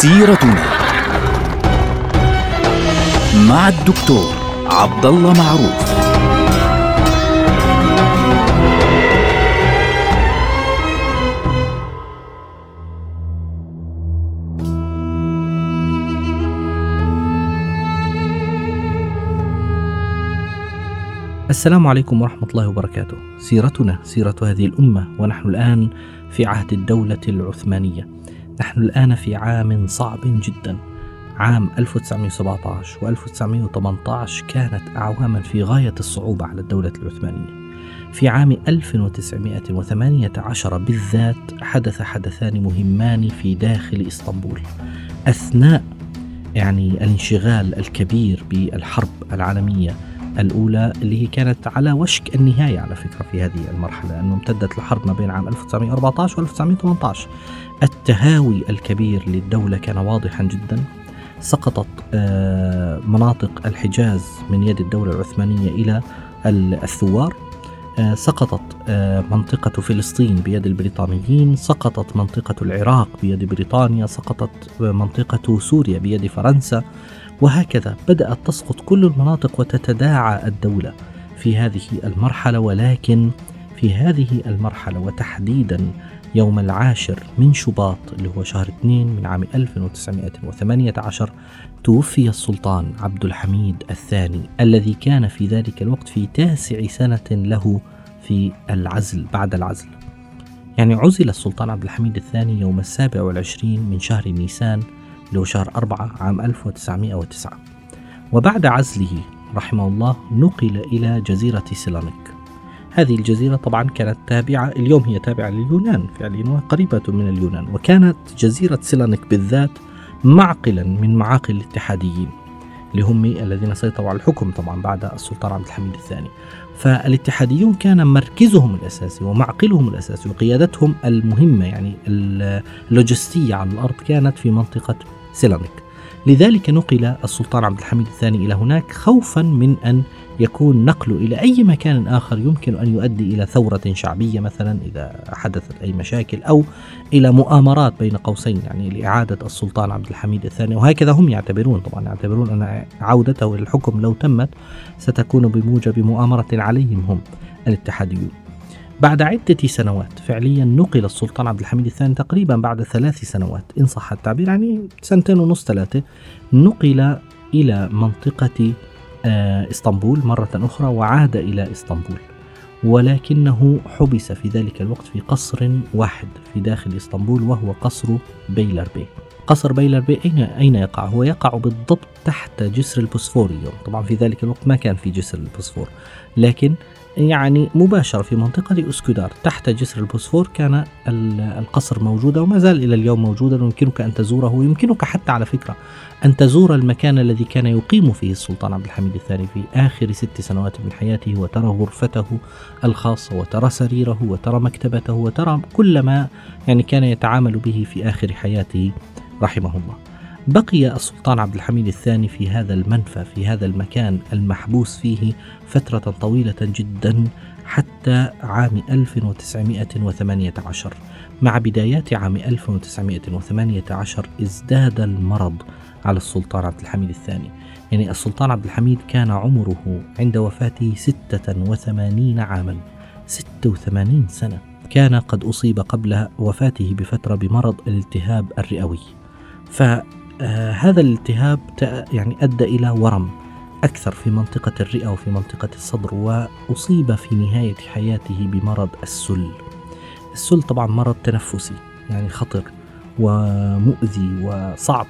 سيرتنا مع الدكتور عبد الله معروف السلام عليكم ورحمة الله وبركاته. سيرتنا سيرة هذه الأمة ونحن الآن في عهد الدولة العثمانية. نحن الآن في عام صعب جدا. عام 1917 و 1918 كانت أعواما في غاية الصعوبة على الدولة العثمانية. في عام 1918 بالذات حدث حدثان مهمان في داخل إسطنبول. أثناء يعني الانشغال الكبير بالحرب العالمية الأولى اللي هي كانت على وشك النهاية على فكرة في هذه المرحلة أنه امتدت الحرب ما بين عام 1914 و 1918 التهاوي الكبير للدولة كان واضحا جدا. سقطت آه، مناطق الحجاز من يد الدولة العثمانية إلى الثوار. آه، سقطت آه، منطقة فلسطين بيد البريطانيين. سقطت منطقة العراق بيد بريطانيا. سقطت منطقة سوريا بيد فرنسا. وهكذا بدأت تسقط كل المناطق وتتداعى الدولة في هذه المرحلة ولكن في هذه المرحلة وتحديدا يوم العاشر من شباط اللي هو شهر اثنين من عام 1918 توفي السلطان عبد الحميد الثاني الذي كان في ذلك الوقت في تاسع سنة له في العزل بعد العزل. يعني عزل السلطان عبد الحميد الثاني يوم السابع والعشرين من شهر نيسان هو شهر أربعة عام 1909 وبعد عزله رحمه الله نقل إلى جزيرة سيلانيك هذه الجزيرة طبعا كانت تابعة اليوم هي تابعة لليونان فعليا وقريبة من اليونان. وكانت جزيرة سيلانيك بالذات معقلا من معاقل الاتحاديين اللي هم الذين سيطروا على الحكم طبعا بعد السلطان عبد الحميد الثاني. فالاتحاديون كان مركزهم الأساسي ومعقلهم الأساسي وقيادتهم المهمة يعني اللوجستية على الأرض كانت في منطقة سيلانيك لذلك نقل السلطان عبد الحميد الثاني إلى هناك خوفا من أن يكون نقله إلى أي مكان آخر يمكن أن يؤدي إلى ثورة شعبية مثلا إذا حدثت أي مشاكل أو إلى مؤامرات بين قوسين يعني لإعادة السلطان عبد الحميد الثاني. وهكذا هم يعتبرون طبعا يعتبرون أن عودته إلى الحكم لو تمت ستكون بموجب مؤامرة عليهم هم الاتحاديون. بعد عدة سنوات فعليا نقل السلطان عبد الحميد الثاني تقريبا بعد ثلاث سنوات إن صح التعبير يعني سنتين ونص ثلاثة نقل إلى منطقة آه، إسطنبول مرة أخرى وعاد إلى إسطنبول ولكنه حبس في ذلك الوقت في قصر واحد في داخل إسطنبول وهو قصر بيلر بي قصر بيلر بي أين أين يقع؟ هو يقع بالضبط تحت جسر البوسفور اليوم، طبعا في ذلك الوقت ما كان في جسر البوسفور، لكن يعني مباشرة في منطقة أسكودار تحت جسر البوسفور كان القصر موجودا وما زال إلى اليوم موجودا ويمكنك أن تزوره ويمكنك حتى على فكرة أن تزور المكان الذي كان يقيم فيه السلطان عبد الحميد الثاني في آخر ست سنوات من حياته وترى غرفته الخاصة وترى سريره وترى مكتبته وترى كل ما يعني كان يتعامل به في آخر حياته رحمه الله. بقي السلطان عبد الحميد الثاني في هذا المنفى في هذا المكان المحبوس فيه فترة طويلة جدا حتى عام 1918 مع بدايات عام 1918 ازداد المرض على السلطان عبد الحميد الثاني. يعني السلطان عبد الحميد كان عمره عند وفاته 86 عاما 86 سنة. كان قد أصيب قبل وفاته بفترة بمرض الالتهاب الرئوي. فهذا الالتهاب يعني أدى إلى ورم أكثر في منطقة الرئة وفي منطقة الصدر وأصيب في نهاية حياته بمرض السل. السل طبعا مرض تنفسي يعني خطر ومؤذي وصعب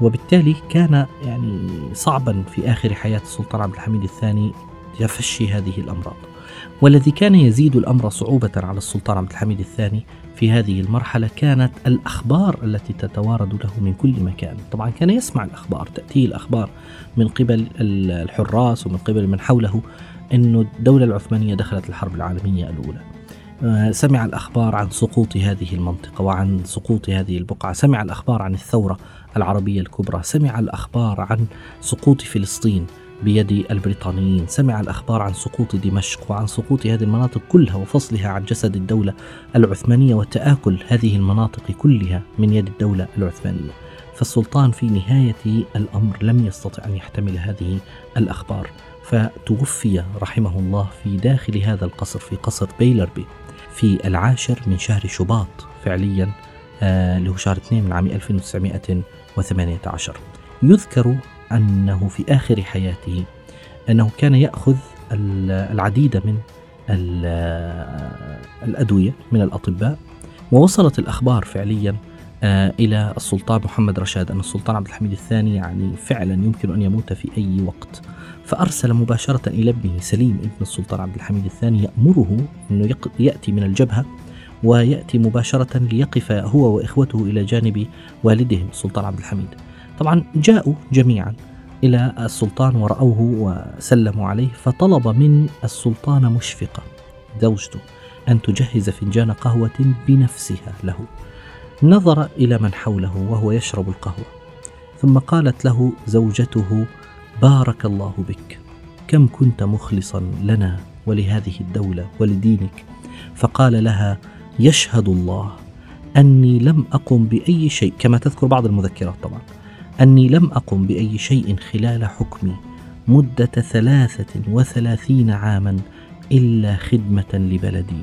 وبالتالي كان يعني صعبا في آخر حياة السلطان عبد الحميد الثاني تفشي هذه الأمراض. والذي كان يزيد الأمر صعوبة على السلطان عبد الحميد الثاني في هذه المرحلة كانت الأخبار التي تتوارد له من كل مكان. طبعا كان يسمع الأخبار تأتيه الأخبار من قبل الحراس ومن قبل من حوله أن الدولة العثمانية دخلت الحرب العالمية الأولى. آه، سمع الأخبار عن سقوط هذه المنطقة وعن سقوط هذه البقعة سمع الأخبار عن الثورة العربية الكبرى سمع الأخبار عن سقوط فلسطين. بيد البريطانيين. سمع الأخبار عن سقوط دمشق وعن سقوط هذه المناطق كلها وفصلها عن جسد الدولة العثمانية وتآكل هذه المناطق كلها من يد الدولة العثمانية. فالسلطان في نهاية الأمر لم يستطع أن يحتمل هذه الأخبار. فتوفي رحمه الله في داخل هذا القصر في قصر بيلربي في العاشر من شهر شباط فعليا آه، اللي هو شهر 2 من عام 1918 يذكر أنه في آخر حياته أنه كان يأخذ العديد من الأدوية من الأطباء ووصلت الأخبار فعليا آه، إلى السلطان محمد رشاد أن السلطان عبد الحميد الثاني يعني فعلا يمكن أن يموت في أي وقت. فأرسل مباشرة إلى ابنه سليم ابن السلطان عبد الحميد الثاني يأمره أنه يأتي من الجبهة ويأتي مباشرة ليقف هو وإخوته إلى جانب والدهم السلطان عبد الحميد. طبعا جاءوا جميعا إلى السلطان ورأوه وسلموا عليه فطلب من السلطانة مشفقة زوجته أن تجهز فنجان قهوة بنفسها له. نظر إلى من حوله وهو يشرب القهوة ثم قالت له زوجته بارك الله بك كم كنت مخلصا لنا ولهذه الدولة ولدينك؟ فقال لها يشهد الله أني لم أقم بأي شيء. كما تذكر بعض المذكرات طبعا. أني لم أقم بأي شيء خلال حكمي مدة ثلاثة وثلاثين عاما إلا خدمة لبلدي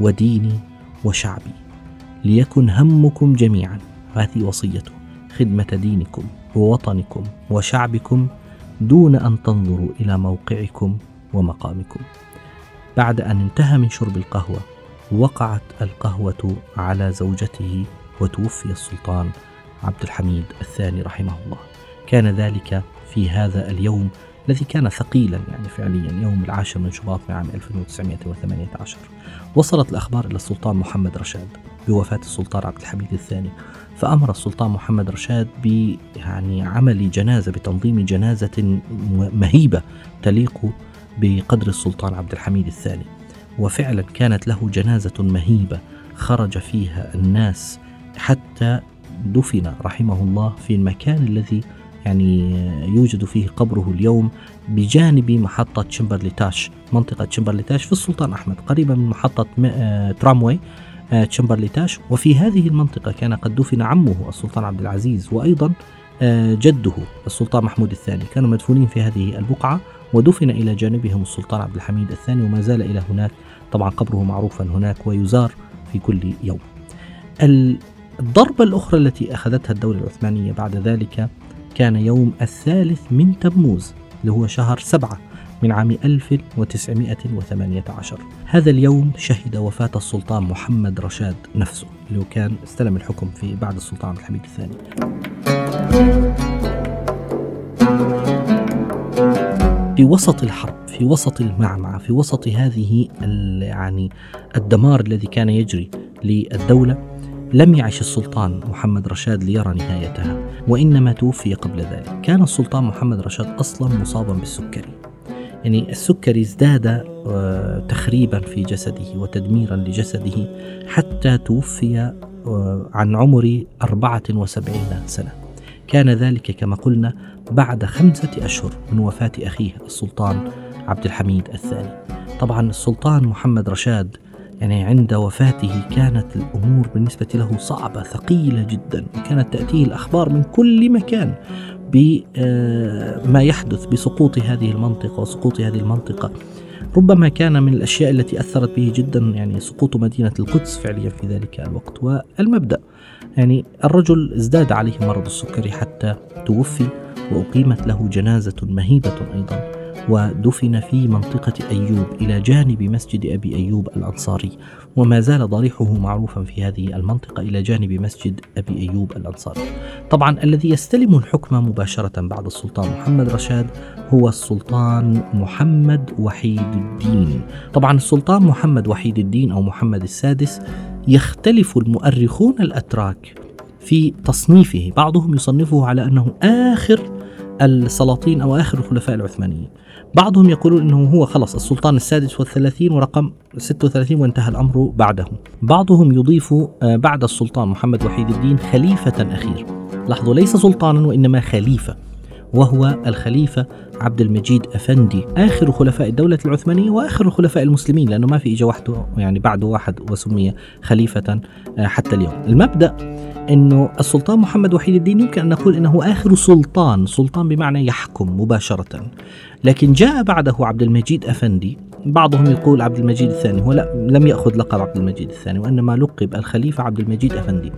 وديني وشعبي. ليكن همكم جميعا هذه وصيته خدمة دينكم ووطنكم وشعبكم دون أن تنظروا إلى موقعكم ومقامكم. بعد أن انتهى من شرب القهوة وقعت القهوة على زوجته وتوفي السلطان عبد الحميد الثاني رحمه الله. كان ذلك في هذا اليوم الذي كان ثقيلا يعني فعليا يوم العاشر من شباط من عام 1918 وصلت الأخبار إلى السلطان محمد رشاد بوفاة السلطان عبد الحميد الثاني. فأمر السلطان محمد رشاد ب يعني عمل جنازة بتنظيم جنازة مهيبة تليق بقدر السلطان عبد الحميد الثاني. وفعلا كانت له جنازة مهيبة خرج فيها الناس حتى دفن رحمه الله في المكان الذي يعني يوجد فيه قبره اليوم بجانب محطة شمبرليتاش منطقة شمبرليتاش في السلطان أحمد قريبة من محطة آه، ترامواي آه، تشمبرليتاش وفي هذه المنطقة كان قد دفن عمه السلطان عبد العزيز وأيضا آه، جده السلطان محمود الثاني. كانوا مدفونين في هذه البقعة ودفن إلى جانبهم السلطان عبد الحميد الثاني وما زال إلى هناك. طبعا قبره معروفا هناك ويزار في كل يوم. الضربة الأخرى التي أخذتها الدولة العثمانية بعد ذلك كان يوم الثالث من تموز اللي هو شهر سبعة من عام 1918 هذا اليوم شهد وفاة السلطان محمد رشاد نفسه اللي كان استلم الحكم في بعد السلطان عبد الحميد الثاني. في وسط الحرب في وسط المعمعة في وسط هذه يعني الدمار الذي كان يجري للدولة لم يعش السلطان محمد رشاد ليرى نهايتها وإنما توفي قبل ذلك. كان السلطان محمد رشاد أصلا مصابا بالسكري. يعني السكري ازداد آه، تخريبا في جسده وتدميرا لجسده حتى توفي آه، عن عمر 74 سنة. كان ذلك كما قلنا بعد خمسة أشهر من وفاة أخيه السلطان عبد الحميد الثاني. طبعا السلطان محمد رشاد يعني عند وفاته كانت الأمور بالنسبة له صعبة ثقيلة جدا. وكانت تأتيه الأخبار من كل مكان بما يحدث بسقوط هذه المنطقة وسقوط هذه المنطقة. ربما كان من الأشياء التي أثرت به جدا يعني سقوط مدينة القدس فعليا في ذلك الوقت والمبدأ. يعني الرجل ازداد عليه مرض السكري حتى توفي وأقيمت له جنازة مهيبة أيضا. ودفن في منطقة أيوب إلى جانب مسجد أبي أيوب الأنصاري. وما زال ضريحه معروفا في هذه المنطقة إلى جانب مسجد أبي أيوب الأنصاري. طبعا الذي يستلم الحكم مباشرة بعد السلطان محمد رشاد هو السلطان محمد وحيد الدين. طبعا السلطان محمد وحيد الدين أو محمد السادس يختلف المؤرخون الأتراك في تصنيفه. بعضهم يصنفه على أنه آخر السلاطين أو آخر الخلفاء العثمانيين. بعضهم يقولون أنه هو خلص السلطان السادس والثلاثين ورقم 36 وانتهى الأمر بعده. بعضهم يضيف آه، بعد السلطان محمد وحيد الدين خليفة أخير. لاحظوا ليس سلطانا وإنما خليفة. وهو الخليفة عبد المجيد أفندي آخر خلفاء الدولة العثمانية وآخر خلفاء المسلمين لأنه ما في إجا وحده يعني بعده واحد وسمي خليفة آه، حتى اليوم المبدأ إنه السلطان محمد وحيد الدين يمكن أن نقول إنه آخر سلطان، سلطان بمعنى يحكم مباشرة. لكن جاء بعده عبد المجيد أفندي، بعضهم يقول عبد المجيد الثاني، هو لا لم يأخذ لقب عبد المجيد الثاني وإنما لقب الخليفة عبد المجيد أفندي.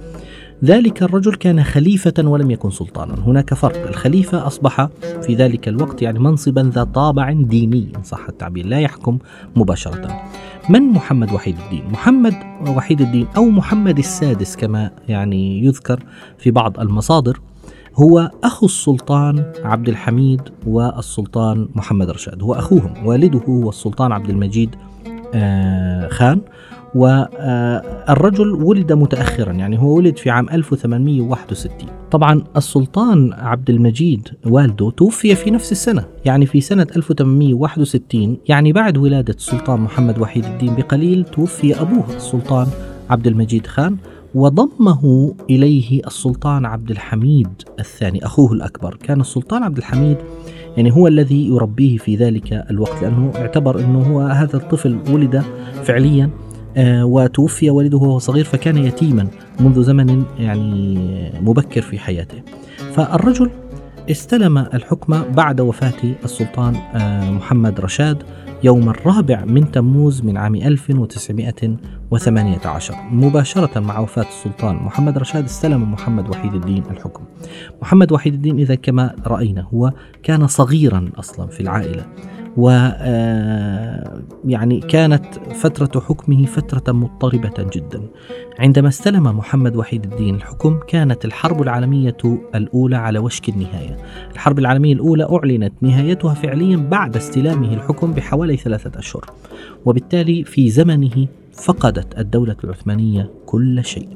ذلك الرجل كان خليفة ولم يكن سلطانا. هناك فرق. الخليفة أصبح في ذلك الوقت يعني منصبا ذا طابع ديني إن صح التعبير. لا يحكم مباشرة. من محمد وحيد الدين؟ محمد وحيد الدين أو محمد السادس كما يعني يذكر في بعض المصادر هو أخو السلطان عبد الحميد والسلطان محمد رشاد. هو أخوهم. والده هو السلطان عبد المجيد آه، خان. والرجل ولد متأخرا يعني هو ولد في عام 1861 طبعا السلطان عبد المجيد والده توفي في نفس السنة يعني في سنة 1861 يعني بعد ولادة السلطان محمد وحيد الدين بقليل توفي أبوه السلطان عبد المجيد خان وضمه إليه السلطان عبد الحميد الثاني أخوه الأكبر. كان السلطان عبد الحميد يعني هو الذي يربيه في ذلك الوقت لأنه اعتبر أنه هو هذا الطفل ولد فعليا آه، وتوفي والده وهو صغير فكان يتيما منذ زمن يعني مبكر في حياته. فالرجل استلم الحكم بعد وفاة السلطان آه، محمد رشاد يوم الرابع من تموز من عام 1918 مباشرة مع وفاة السلطان محمد رشاد استلم محمد وحيد الدين الحكم. محمد وحيد الدين إذا كما رأينا هو كان صغيرا أصلا في العائلة. و آه، يعني كانت فترة حكمه فترة مضطربة جدا. عندما استلم محمد وحيد الدين الحكم كانت الحرب العالمية الأولى على وشك النهاية. الحرب العالمية الأولى أعلنت نهايتها فعليا بعد استلامه الحكم بحوالي ثلاثة أشهر. وبالتالي في زمنه فقدت الدولة العثمانية كل شيء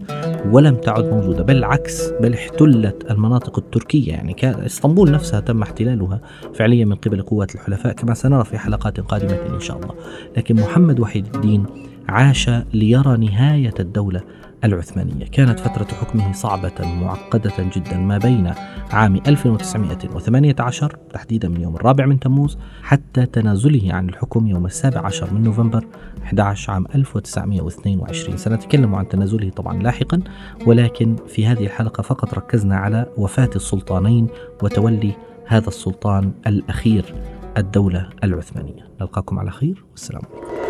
ولم تعد موجودة بل عكس بل احتلت المناطق التركية. يعني إسطنبول نفسها تم احتلالها فعليا من قبل قوات الحلفاء كما سنرى في حلقات قادمة إن شاء الله. لكن محمد وحيد الدين عاش ليرى نهاية الدولة العثمانية. كانت فترة حكمه صعبة معقدة جدا ما بين عام 1918 تحديدا من يوم الرابع من تموز حتى تنازله عن الحكم يوم السابع عشر من نوفمبر 11 عام 1922 سنتكلم عن تنازله طبعا لاحقا ولكن في هذه الحلقة فقط ركزنا على وفاة السلطانين وتولي هذا السلطان الأخير الدولة العثمانية. نلقاكم على خير والسلام عليكم.